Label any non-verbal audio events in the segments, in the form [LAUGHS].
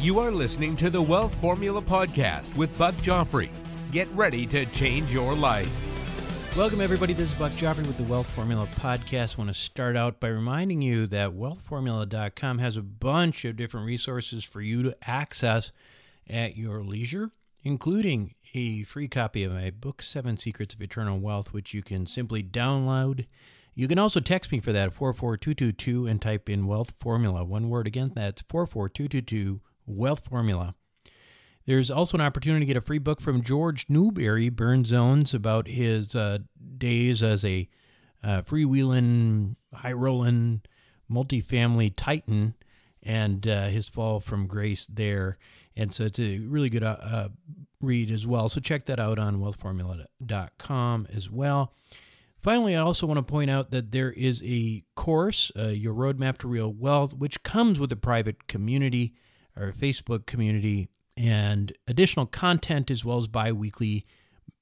You are listening to the Wealth Formula Podcast with Buck Joffrey. Get ready to change your life. Welcome, everybody. This is Buck Joffrey with the Wealth Formula Podcast. I want to start out by reminding you that wealthformula.com has a bunch of different resources for you to access at your leisure, including a free copy of my book, Seven Secrets of Eternal Wealth, which you can simply download. You can also text me for that 44222 and type in Wealth Formula. One word again, that's 44222 Wealth Formula. There's also an opportunity to get a free book from George Newberry, Burn Zones, about his uh, days as a uh, freewheeling, high rolling, multifamily titan and uh, his fall from grace there. And so it's a really good uh, uh, read as well. So check that out on wealthformula.com as well. Finally, I also want to point out that there is a course, uh, Your Roadmap to Real Wealth, which comes with a private community or Facebook community and additional content as well as bi weekly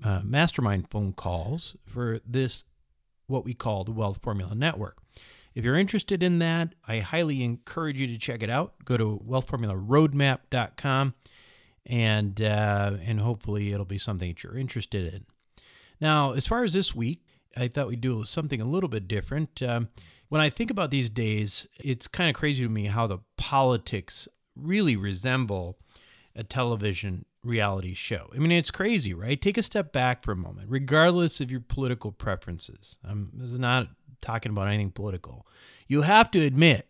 uh, mastermind phone calls for this, what we call the Wealth Formula Network. If you're interested in that, I highly encourage you to check it out. Go to wealthformularoadmap.com and uh, and hopefully it'll be something that you're interested in. Now, as far as this week, I thought we'd do something a little bit different. Um, when I think about these days, it's kind of crazy to me how the politics really resemble a television reality show. I mean, it's crazy, right? Take a step back for a moment, regardless of your political preferences. I'm this is not talking about anything political. You have to admit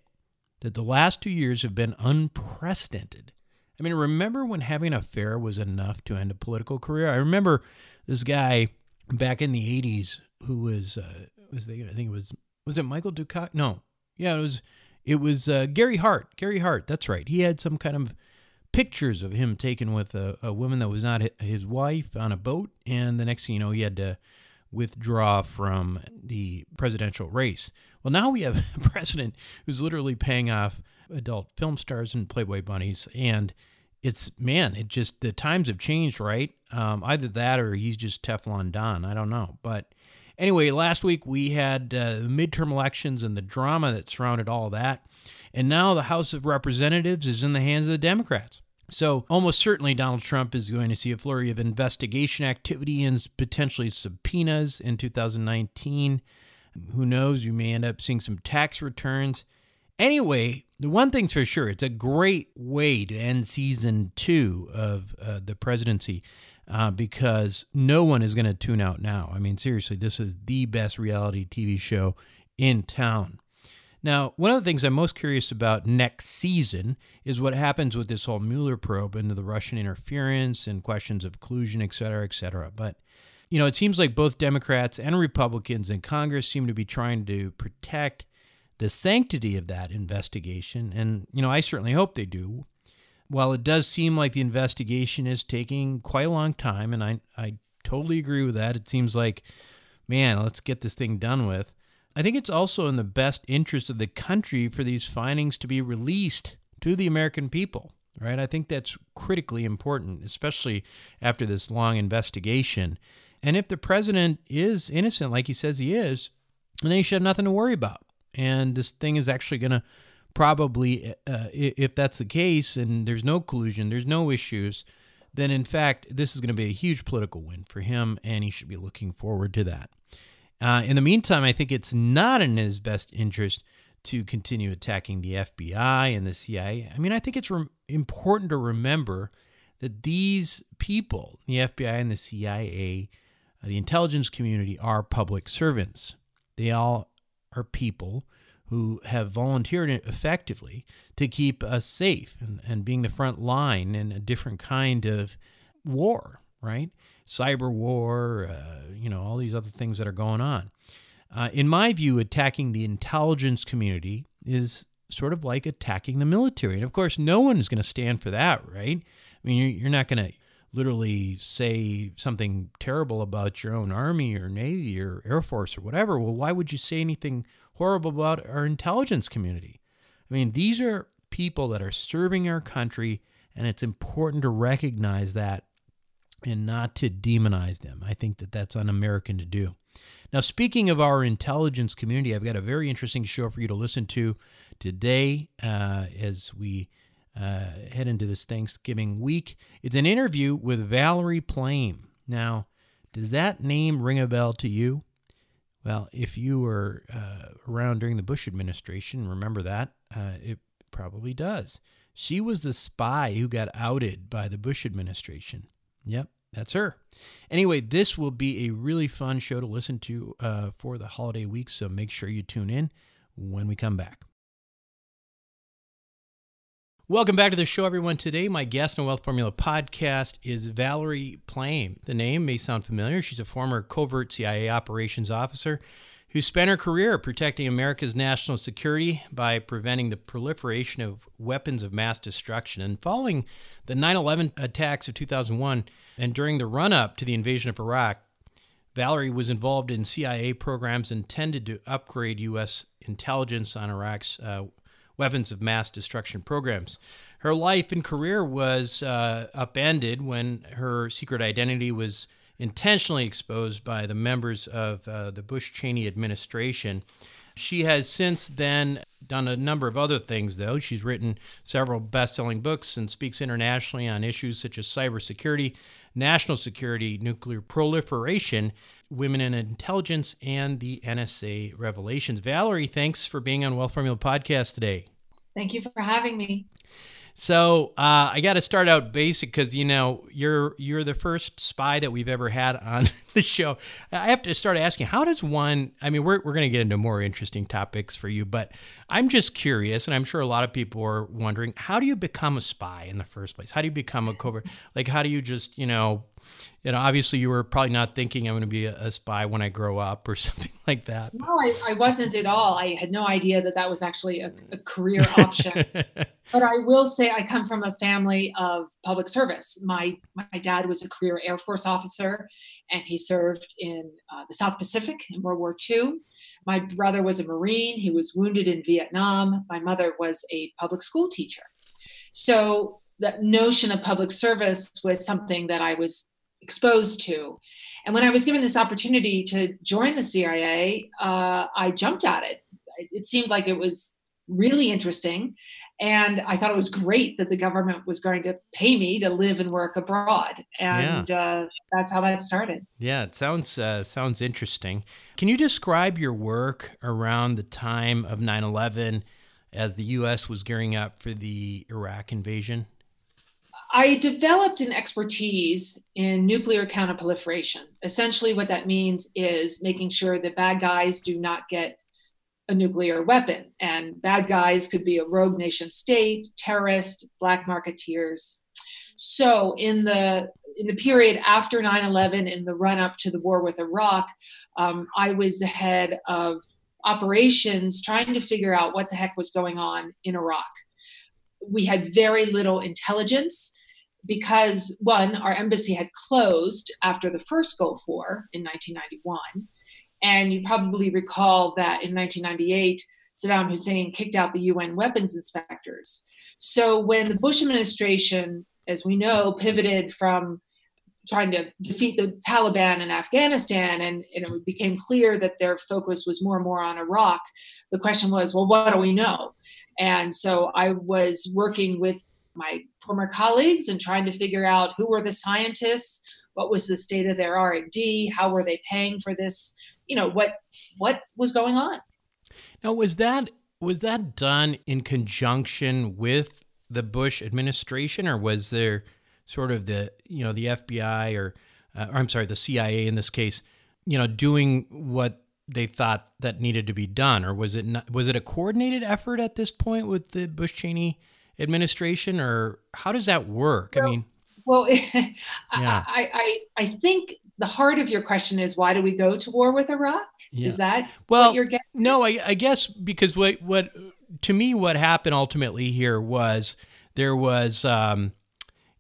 that the last two years have been unprecedented. I mean, remember when having an affair was enough to end a political career? I remember this guy back in the '80s who was uh, was the, I think it was was it Michael Dukakis? No, yeah, it was it was uh, Gary Hart. Gary Hart, that's right. He had some kind of pictures of him taken with a, a woman that was not his wife on a boat, and the next thing you know, he had to withdraw from the presidential race. Well, now we have [LAUGHS] a president who's literally paying off adult film stars and Playboy bunnies, and it's man, it just the times have changed, right? Um, either that or he's just Teflon Don. I don't know, but anyway, last week we had uh, midterm elections and the drama that surrounded all that, and now the House of Representatives is in the hands of the Democrats. So, almost certainly, Donald Trump is going to see a flurry of investigation activity and potentially subpoenas in 2019. Who knows? You may end up seeing some tax returns. Anyway, the one thing's for sure, it's a great way to end season two of uh, the presidency uh, because no one is going to tune out now. I mean, seriously, this is the best reality TV show in town. Now, one of the things I'm most curious about next season is what happens with this whole Mueller probe into the Russian interference and questions of collusion, et cetera, et cetera. But, you know, it seems like both Democrats and Republicans in Congress seem to be trying to protect the sanctity of that investigation. And, you know, I certainly hope they do. While it does seem like the investigation is taking quite a long time, and I, I totally agree with that, it seems like, man, let's get this thing done with. I think it's also in the best interest of the country for these findings to be released to the American people, right? I think that's critically important, especially after this long investigation. And if the president is innocent, like he says he is, then he should have nothing to worry about. And this thing is actually going to probably, uh, if that's the case and there's no collusion, there's no issues, then in fact, this is going to be a huge political win for him, and he should be looking forward to that. Uh, in the meantime, I think it's not in his best interest to continue attacking the FBI and the CIA. I mean, I think it's re- important to remember that these people, the FBI and the CIA, uh, the intelligence community, are public servants. They all are people who have volunteered effectively to keep us safe and, and being the front line in a different kind of war, right? cyber war, uh, you know, all these other things that are going on. Uh, in my view, attacking the intelligence community is sort of like attacking the military. And of course, no one is going to stand for that, right? I mean, you're not going to literally say something terrible about your own army or navy or air force or whatever. Well, why would you say anything horrible about our intelligence community? I mean, these are people that are serving our country, and it's important to recognize that and not to demonize them. I think that that's un American to do. Now, speaking of our intelligence community, I've got a very interesting show for you to listen to today uh, as we uh, head into this Thanksgiving week. It's an interview with Valerie Plame. Now, does that name ring a bell to you? Well, if you were uh, around during the Bush administration, remember that? Uh, it probably does. She was the spy who got outed by the Bush administration. Yep, that's her. Anyway, this will be a really fun show to listen to uh, for the holiday week, so make sure you tune in when we come back. Welcome back to the show, everyone. Today, my guest on Wealth Formula podcast is Valerie Plame. The name may sound familiar. She's a former covert CIA operations officer who spent her career protecting America's national security by preventing the proliferation of weapons of mass destruction. And following the 9 11 attacks of 2001 and during the run up to the invasion of Iraq, Valerie was involved in CIA programs intended to upgrade U.S. intelligence on Iraq's uh, weapons of mass destruction programs. Her life and career was uh, upended when her secret identity was intentionally exposed by the members of uh, the Bush Cheney administration. She has since then done a number of other things, though. She's written several best selling books and speaks internationally on issues such as cybersecurity, national security, nuclear proliferation, women in intelligence, and the NSA revelations. Valerie, thanks for being on Wealth Formula Podcast today. Thank you for having me. So uh, I got to start out basic because you know you're you're the first spy that we've ever had on [LAUGHS] the show. I have to start asking, how does one? I mean, we're we're going to get into more interesting topics for you, but I'm just curious, and I'm sure a lot of people are wondering, how do you become a spy in the first place? How do you become a covert? Like, how do you just you know you know, obviously you were probably not thinking I'm going to be a, a, spy when I grow up or [LAUGHS] something like that. No, I, I, wasn't at all. I had no idea that that was actually a, a career option. [LAUGHS] but I will say I come from a family of public service. My my dad was a career Air Force officer, and he served in uh, the South Pacific in World War II. My brother was a Marine. He was wounded in Vietnam. My mother was a public school teacher. So the notion of public service was something that I was exposed to. And when I was given this opportunity to join the CIA, uh, I jumped at it. It seemed like it was really interesting. And I thought it was great that the government was going to pay me to live and work abroad. And yeah. uh, that's how that started. Yeah, it sounds, uh, sounds interesting. Can you describe your work around the time of 9 11 as the U.S. was gearing up for the Iraq invasion? I developed an expertise in nuclear counterproliferation. Essentially, what that means is making sure that bad guys do not get a nuclear weapon. And bad guys could be a rogue nation state, terrorist, black marketeers. So, in the in the period after 9/11, in the run up to the war with Iraq, um, I was the head of operations, trying to figure out what the heck was going on in Iraq we had very little intelligence because one, our embassy had closed after the first Gulf War in 1991. And you probably recall that in 1998, Saddam Hussein kicked out the UN weapons inspectors. So when the Bush administration, as we know, pivoted from trying to defeat the Taliban in Afghanistan, and, and, it became clear that their focus was more and more on Iraq. The question was, well, what do we know? And so I was working with my former colleagues and trying to figure out who were the scientists, what was the state of their R&D, how were they paying for this, you know, what what was going on. Now was that was that done in conjunction with the Bush administration or was there sort of the, you know, the FBI or, uh, or I'm sorry, the CIA in this case, you know, doing what they thought that needed to be done, or was it not, was it a coordinated effort at this point with the Bush Cheney administration, or how does that work? Well, I mean, well, [LAUGHS] yeah. I, I I think the heart of your question is why do we go to war with Iraq? Yeah. Is that well? you're getting? No, I, I guess because what what to me what happened ultimately here was there was um,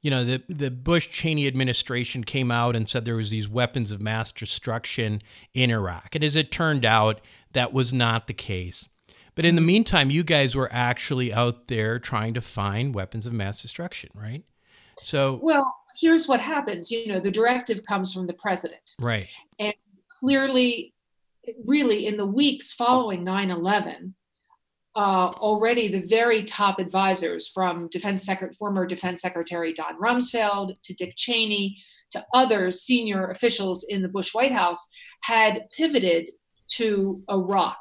you know, the the Bush Cheney administration came out and said there was these weapons of mass destruction in Iraq. And as it turned out, that was not the case. But in the meantime, you guys were actually out there trying to find weapons of mass destruction, right? So Well, here's what happens. You know, the directive comes from the president. Right. And clearly really in the weeks following 9/11, uh, already the very top advisors from defense Secret- former defense secretary don rumsfeld to dick cheney to other senior officials in the bush white house had pivoted to iraq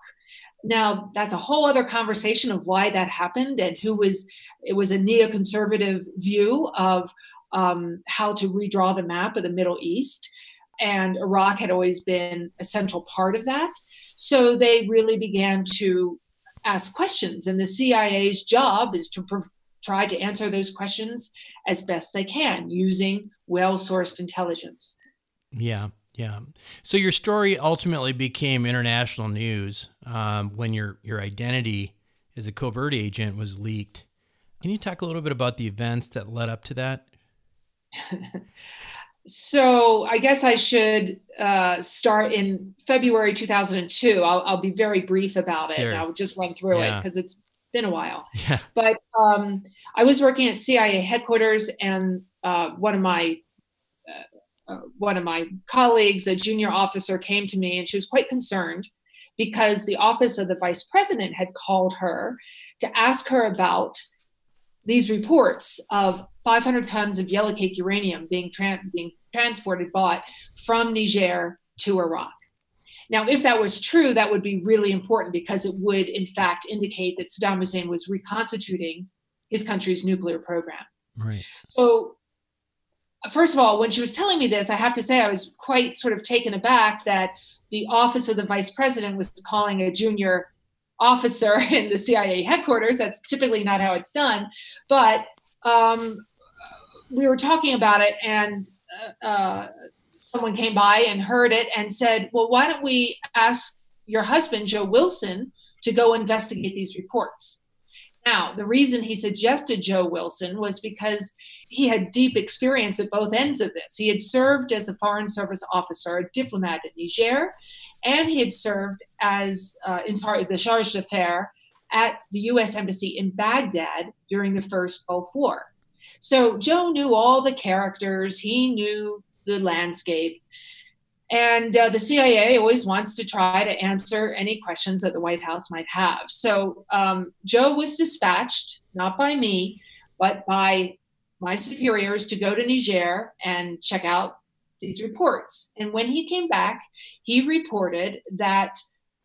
now that's a whole other conversation of why that happened and who was it was a neoconservative view of um, how to redraw the map of the middle east and iraq had always been a central part of that so they really began to ask questions. And the CIA's job is to try to answer those questions as best they can using well sourced intelligence. Yeah. Yeah. So your story ultimately became international news um, when your, your identity as a covert agent was leaked. Can you talk a little bit about the events that led up to that? So I guess I should uh, start in February 2002. I'll, I'll be very brief about it. I'll just run through yeah. it because it's been a while. Yeah. But um, I was working at CIA headquarters, and uh, one of my uh, uh, one of my colleagues, a junior officer, came to me, and she was quite concerned because the office of the vice president had called her to ask her about these reports of 500 tons of yellow cake uranium being, tra- being transported, bought from Niger to Iraq. Now, if that was true, that would be really important because it would, in fact, indicate that Saddam Hussein was reconstituting his country's nuclear program. Right. So, first of all, when she was telling me this, I have to say I was quite sort of taken aback that the office of the vice president was calling a junior officer [LAUGHS] in the CIA headquarters. That's typically not how it's done. But um, we were talking about it, and uh, uh, someone came by and heard it and said, Well, why don't we ask your husband, Joe Wilson, to go investigate these reports? Now, the reason he suggested Joe Wilson was because he had deep experience at both ends of this. He had served as a Foreign Service officer, a diplomat in Niger, and he had served as uh, in part the charge d'affaires at the U.S. Embassy in Baghdad during the first Gulf War. So Joe knew all the characters, he knew the landscape. And uh, the CIA always wants to try to answer any questions that the White House might have. So um, Joe was dispatched, not by me, but by my superiors to go to Niger and check out these reports. And when he came back, he reported that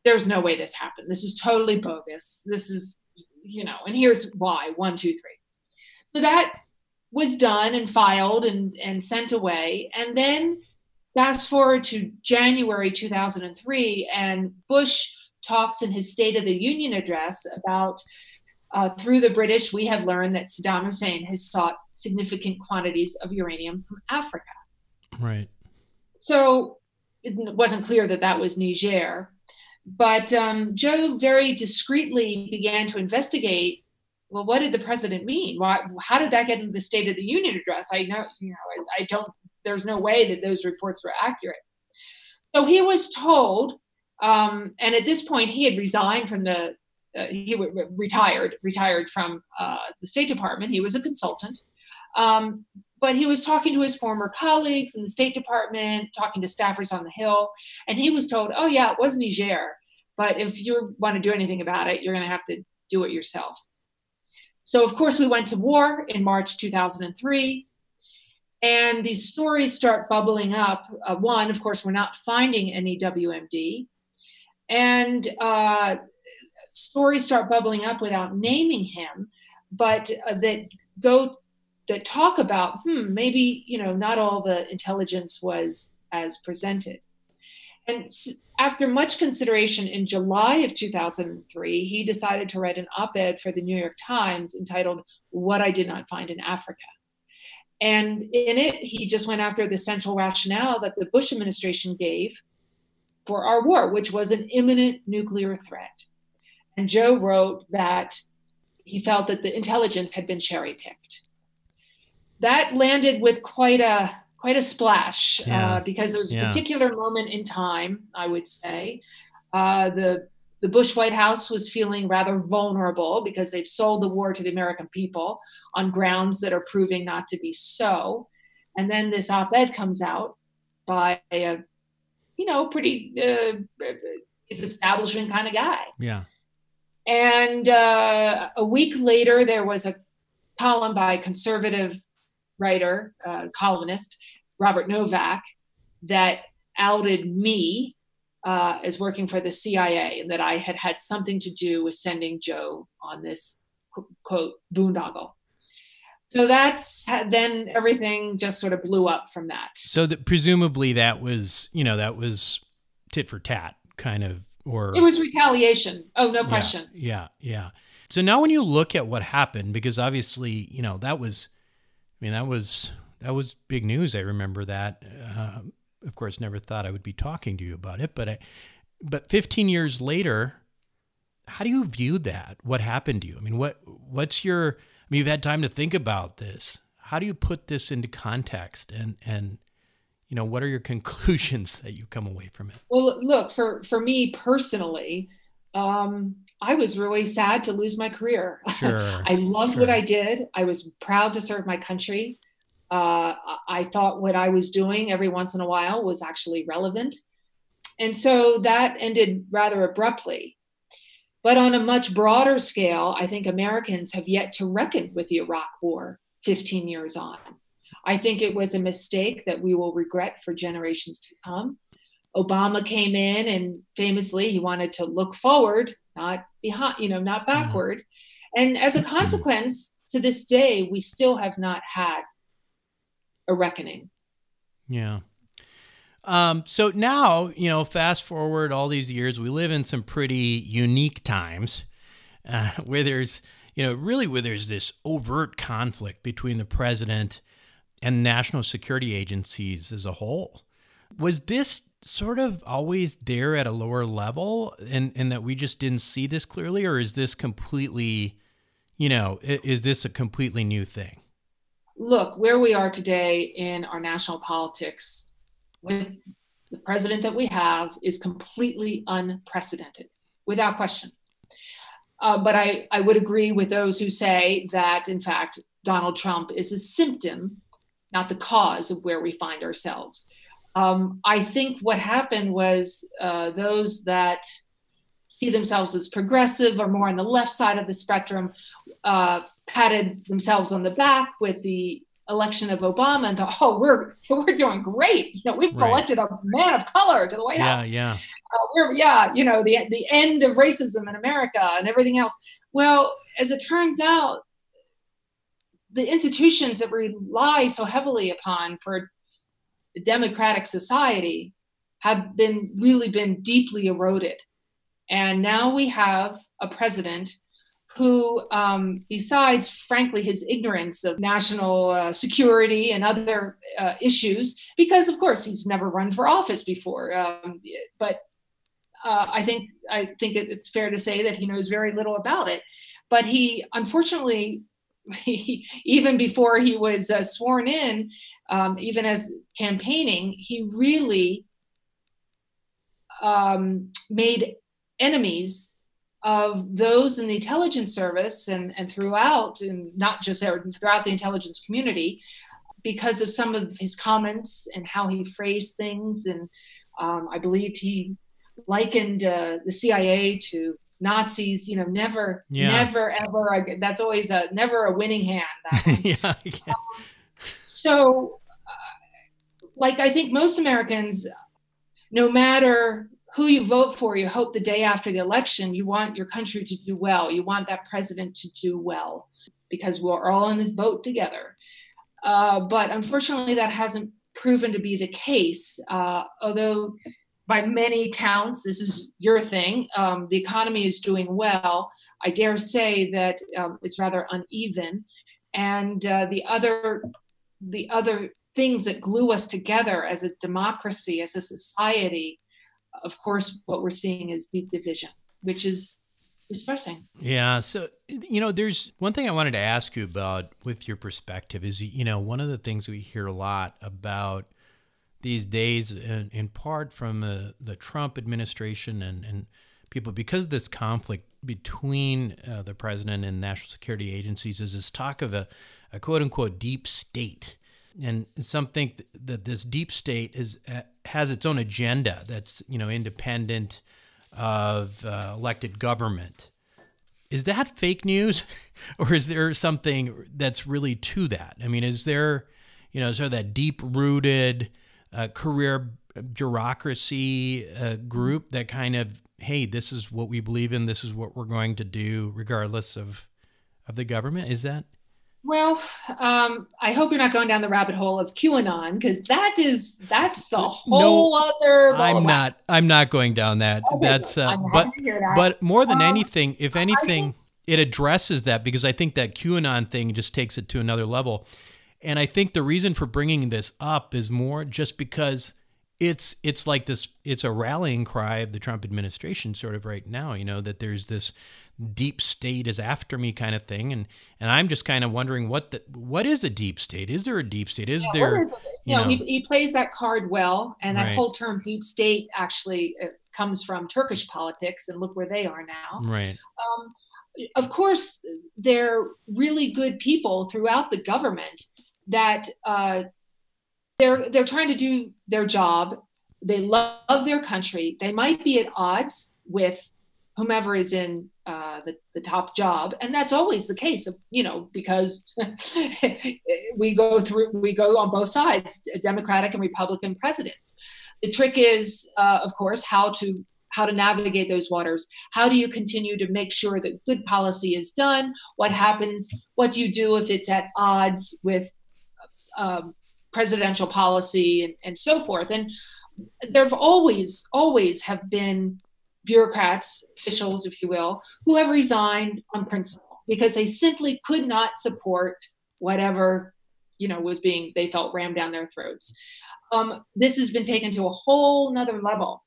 there's no way this happened. This is totally bogus. This is, you know, and here's why one, two, three. So that was done and filed and, and sent away. And then fast forward to January 2003, and Bush talks in his State of the Union address about uh, through the British, we have learned that Saddam Hussein has sought significant quantities of uranium from Africa. Right. So it wasn't clear that that was Niger. But um, Joe very discreetly began to investigate well, what did the president mean? Why, how did that get into the State of the Union address? I know, you know, I, I don't, there's no way that those reports were accurate. So he was told, um, and at this point he had resigned from the, uh, he w- retired, retired from uh, the State Department. He was a consultant. Um, but he was talking to his former colleagues in the State Department, talking to staffers on the Hill, and he was told, oh, yeah, it was Niger. But if you want to do anything about it, you're going to have to do it yourself. So, of course, we went to war in March 2003. And these stories start bubbling up. Uh, one, of course, we're not finding any WMD. And uh, stories start bubbling up without naming him, but uh, that go that talk about, hmm, maybe you know, not all the intelligence was as presented. And after much consideration in July of 2003, he decided to write an op ed for the New York Times entitled What I Did Not Find in Africa. And in it, he just went after the central rationale that the Bush administration gave for our war, which was an imminent nuclear threat. And Joe wrote that he felt that the intelligence had been cherry picked. That landed with quite a quite a splash uh, yeah. uh, because it was a yeah. particular moment in time, I would say. Uh, the the Bush White House was feeling rather vulnerable because they've sold the war to the American people on grounds that are proving not to be so. And then this op-ed comes out by a, you know, pretty uh, it's establishment kind of guy. Yeah. And uh, a week later, there was a column by conservative writer, uh, columnist Robert Novak, that outed me uh, as working for the CIA and that I had had something to do with sending Joe on this quote boondoggle. So that's then everything just sort of blew up from that. So that presumably that was you know that was tit for tat kind of or it was retaliation. Oh no question. Yeah, yeah. So now when you look at what happened, because obviously you know that was, I mean that was that was big news. I remember that. Uh, of course, never thought I would be talking to you about it, but I, but 15 years later, how do you view that? What happened to you? I mean, what what's your? I mean, you've had time to think about this. How do you put this into context and and you know what are your [LAUGHS] conclusions that you come away from it? Well, look for for me personally, um, I was really sad to lose my career. [LAUGHS] Sure. I loved sure. what I did. I was proud to serve my country. Uh, I thought what I was doing every once in a while was actually relevant. And so that ended rather abruptly. But on a much broader scale, I think Americans have yet to reckon with the Iraq War 15 years on. I think it was a mistake that we will regret for generations to come. Obama came in and famously he wanted to look forward, not behind, you know, not backward. And as a consequence, to this day, we still have not had a reckoning. Yeah. Um, so now, you know, fast forward all these years, we live in some pretty unique times uh, [LAUGHS] where there's, you know, really where there's this overt conflict between the president and national security agencies as a whole. Was this sort of always there at a lower level and, and that we just didn't see this clearly, or is this completely, you know, is this a completely new thing? Look, where we are today in our national politics with the president that we have is completely unprecedented, without question. Uh, but I, I would agree with those who say that, in fact, Donald Trump is a symptom, not the cause of where we find ourselves. Um, I think what happened was uh, those that see themselves as progressive or more on the left side of the spectrum uh, patted themselves on the back with the election of Obama and thought, oh, we're we're doing great. You know, we've right. elected a man of color to the White yeah, House. Yeah, uh, we're yeah, you know, the the end of racism in America and everything else. Well, as it turns out, the institutions that rely so heavily upon for a democratic society have been really been deeply eroded. And now we have a president who, um, besides, frankly, his ignorance of national uh, security and other uh, issues, because of course he's never run for office before, um, but uh, I think I think it's fair to say that he knows very little about it. But he, unfortunately, he, [LAUGHS] even before he was uh, sworn in, um, even as campaigning, he really um, made enemies of those in the intelligence service and, and throughout, and not just there, throughout the intelligence community, because of some of his comments and how he phrased things. And um, I believed he likened uh, the CIA to Nazis. You know, never, yeah. never, ever. That's always a never a winning hand. [LAUGHS] yeah. Um, so, uh, like I think most Americans, no matter who you vote for, you hope the day after the election, you want your country to do well. You want that president to do well because we're all in this boat together. Uh, but unfortunately, that hasn't proven to be the case. Uh, although, by many counts, this is your thing, um, the economy is doing well. I dare say that um, it's rather uneven. And uh, the other, the other things that glue us together as a democracy, as a society, of course, what we're seeing is deep division, which is distressing. Yeah. So, you know, there's one thing I wanted to ask you about with your perspective is, you know, one of the things we hear a lot about these days, in, in part from uh, the Trump administration and, and people, because this conflict between uh, the president and national security agencies is this talk of a, a quote unquote deep state and some think that this deep state is uh, has its own agenda that's you know independent of uh, elected government. is that fake news, [LAUGHS] or is there something that's really to that? I mean, is there, you know, sort of that deep rooted uh, career bureaucracy uh, group that kind of, hey, this is what we believe in, this is what we're going to do, regardless of of the government? Is that? Well, um, I hope you're not going down the rabbit hole of QAnon because that is that's a whole no, other. I'm not. I'm not going down that. Okay, that's uh, but that. but more than um, anything, if anything, think, it addresses that because I think that QAnon thing just takes it to another level, and I think the reason for bringing this up is more just because it's it's like this. It's a rallying cry of the Trump administration, sort of right now. You know that there's this deep state is after me kind of thing and and i'm just kind of wondering what the what is a deep state is there a deep state is yeah, there is you, know, know, He, he plays that card well and that right. whole term deep state actually uh, comes from turkish politics and look where they are now right um, of course they're really good people throughout the government that uh, they're they're trying to do their job. They love their country. They might be at odds with whomever is in uh, the, the top job. And that's always the case of you know because [LAUGHS] we go through we go on both sides democratic and republican presidents. The trick is uh, of course how to how to navigate those waters. How do you continue to make sure that good policy is done? What happens? What do you do if it's at odds with um, presidential policy and, and so forth and there have always always have been bureaucrats, officials, if you will, who have resigned on principle because they simply could not support whatever you know was being they felt rammed down their throats. Um, this has been taken to a whole nother level.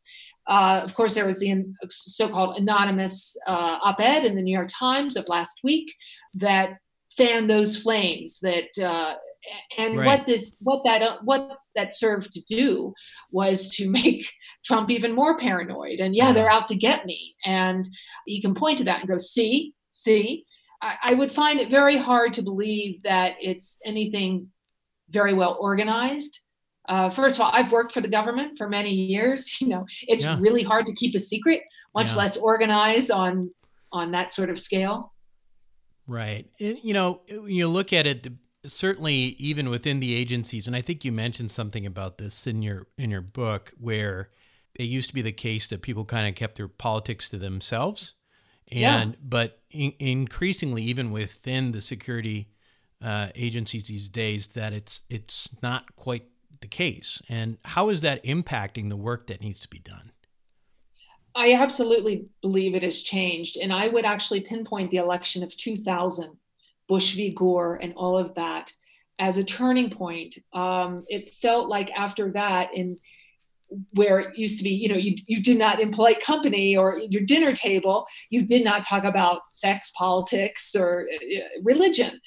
Uh, of course, there was the so-called anonymous uh, op-ed in the New York Times of last week that fanned those flames. That uh, and right. what this what that uh, what that served to do was to [LAUGHS] make Trump even more paranoid. And yeah, they're out to get me. And he can point to that and go, see, see. I, I would find it very hard to believe that it's anything very well organized. Uh, first of all, I've worked for the government for many years. [LAUGHS] You know, it's yeah. really hard to keep a secret, much yeah. less organize on on that sort of scale. Right. And, you know, you look at it, certainly even within the agencies and i think you mentioned something about this in your in your book where it used to be the case that people kind of kept their politics to themselves. And yeah. but in, increasingly even within the security uh, agencies these days that it's it's not quite the case. And how is that impacting the work that needs to be done? I absolutely believe it has changed. And i would actually pinpoint the election of 2000 Bush v. Gore and all of that as a turning point. Um, it felt like after that, in where it used to be, you know, you, you did not in polite company or your dinner table, you did not talk about sex, politics, or uh, religion.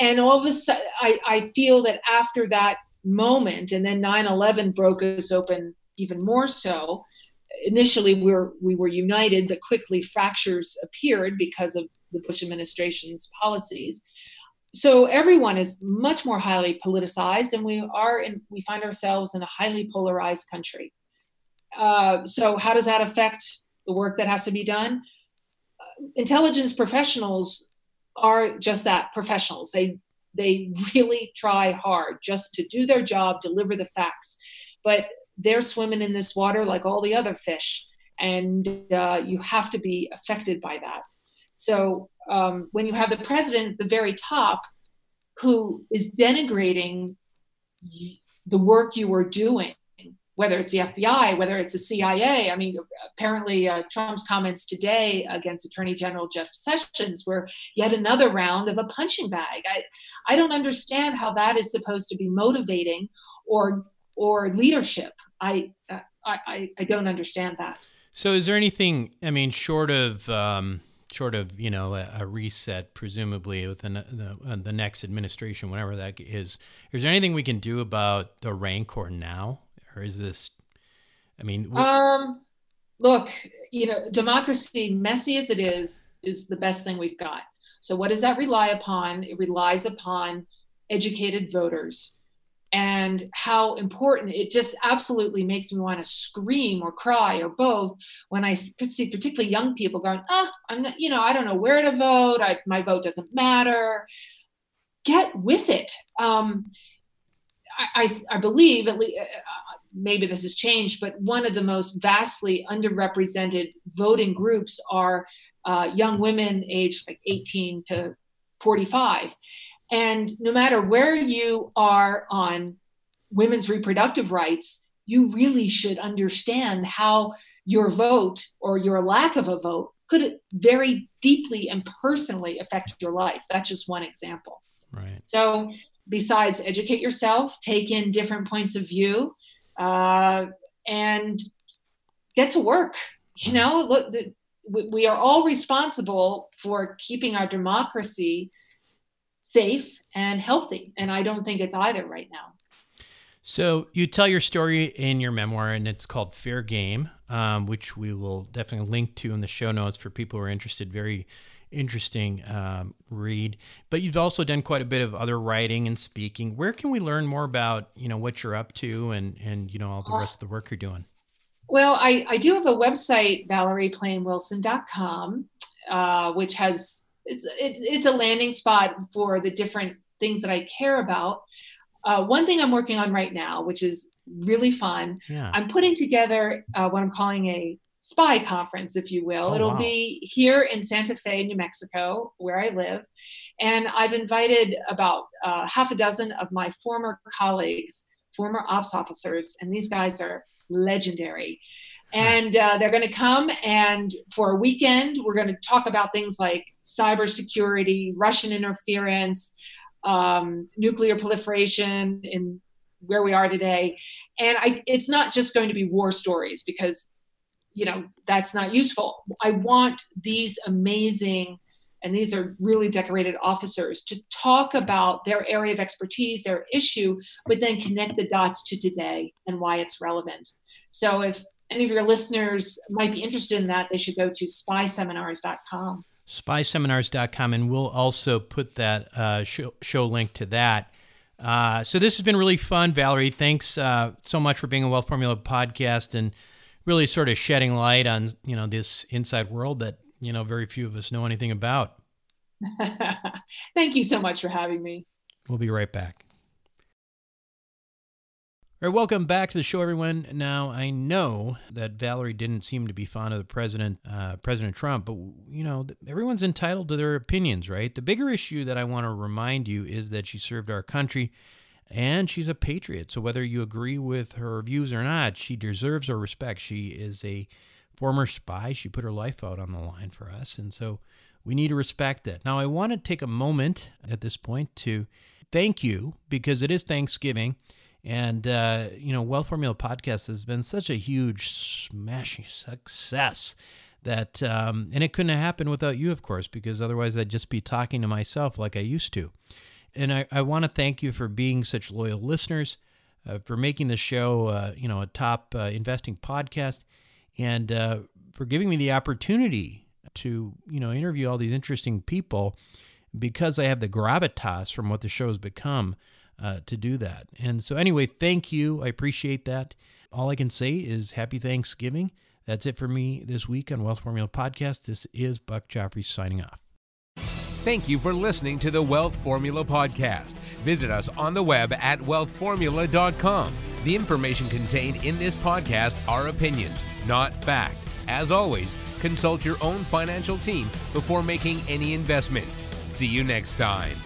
And all of a sudden, I, I feel that after that moment, and then 9 11 broke us open even more so, initially we were we were united, but quickly fractures appeared because of the Bush administration's policies. So everyone is much more highly politicized, and we are in, we find ourselves in a highly polarized country. Uh, so how does that affect the work that has to be done? Uh, intelligence professionals are just that professionals. They they [LAUGHS] really try hard just to do their job, deliver the facts. But they're swimming in this water like all the other fish, and uh, you have to be affected by that. So um, when you have the president at the very top who is denigrating the work you were doing, whether it's the FBI, whether it's the CIA. I mean, apparently uh, Trump's comments today against Attorney General Jeff Sessions were yet another round of a punching bag. I, I don't understand how that is supposed to be motivating or or leadership. I, uh, I, I don't understand that. So, is there anything? I mean, short of um, short of you know a, a reset, presumably within the the, uh, the next administration, whatever that is, is there anything we can do about the Rancor now, or is this? I mean, um, look, you know, democracy, messy as it is, is the best thing we've got. So, what does that rely upon? It relies upon educated voters and how important it just absolutely makes me want to scream or cry or both when I see particularly young people going, oh, I'm not, you know, I don't know where to vote. I, my vote doesn't matter. Get with it. Um, I, I, I, believe, at least, uh, uh, maybe this has changed, but one of the most vastly underrepresented voting groups are uh, young women aged like 18 to 45. And no matter where you are on women's reproductive rights, you really should understand how your vote or your lack of a vote could very deeply and personally affect your life. That's just one example. Right. So, besides educate yourself, take in different points of view, uh, and get to work. You know, look, the, we are all responsible for keeping our democracy safe and healthy. And I don't think it's either right now. So you tell your story in your memoir, and it's called Fair Game, um, which we will definitely link to in the show notes for people who are interested. Very interesting um, read. But you've also done quite a bit of other writing and speaking. Where can we learn more about you know what you're up to and and you know all the uh, rest of the work you're doing? Well, I, I do have a website, ValeriePlameWilson.com, uh, which has it's, it, it's a landing spot for the different things that I care about. Uh, one thing I'm working on right now, which is really fun, yeah. I'm putting together uh, what I'm calling a spy conference, if you will. Oh, It'll wow. be here in Santa Fe, New Mexico, where I live. And I've invited about uh, half a dozen of my former colleagues, former ops officers, and these guys are legendary. And uh, they're going to come and for a weekend, we're going to talk about things like cybersecurity, Russian interference, um, nuclear proliferation in where we are today. And I, it's not just going to be war stories because, you know, that's not useful. I want these amazing, and these are really decorated officers to talk about their area of expertise, their issue, but then connect the dots to today and why it's relevant. So if any of your listeners might be interested in that, they should go to spyseminars.com spyseminars.com, and we'll also put that uh, show, show, link to that. Uh, so this has been really fun, Valerie. Thanks uh, so much for being a Wealth Formula podcast and really sort of shedding light on you know this inside world that you know very few of us know anything about. [LAUGHS] Thank you so much for having me. We'll be right back. All right, welcome back to the show, everyone. Now, I know that Valerie didn't seem to be fond of the president, uh, President Trump, but you know, everyone's entitled to their opinions, right? The bigger issue that I want to remind you is that she served our country and she's a patriot. So whether you agree with her views or not, she deserves our respect. She is a former spy. She put her life out on the line for us, and so we need to respect that. Now, I want to take a moment at this point to thank you because it is Thanksgiving. And, uh, you know, Wealth Formula Podcast has been such a huge, smashing success that, um, and it couldn't have happened without you, of course, because otherwise I'd just be talking to myself like I used to. And I, I want to thank you for being such loyal listeners, uh, for making the show, uh, you know, a top uh, investing podcast, and uh, for giving me the opportunity to, you know, interview all these interesting people because I have the gravitas from what the show has become uh, to do that. And so, anyway, thank you. I appreciate that. All I can say is happy Thanksgiving. That's it for me this week on Wealth Formula Podcast. This is Buck Joffrey signing off. Thank you for listening to the Wealth Formula Podcast. Visit us on the web at wealthformula.com. The information contained in this podcast are opinions, not fact. As always, consult your own financial team before making any investment. See you next time.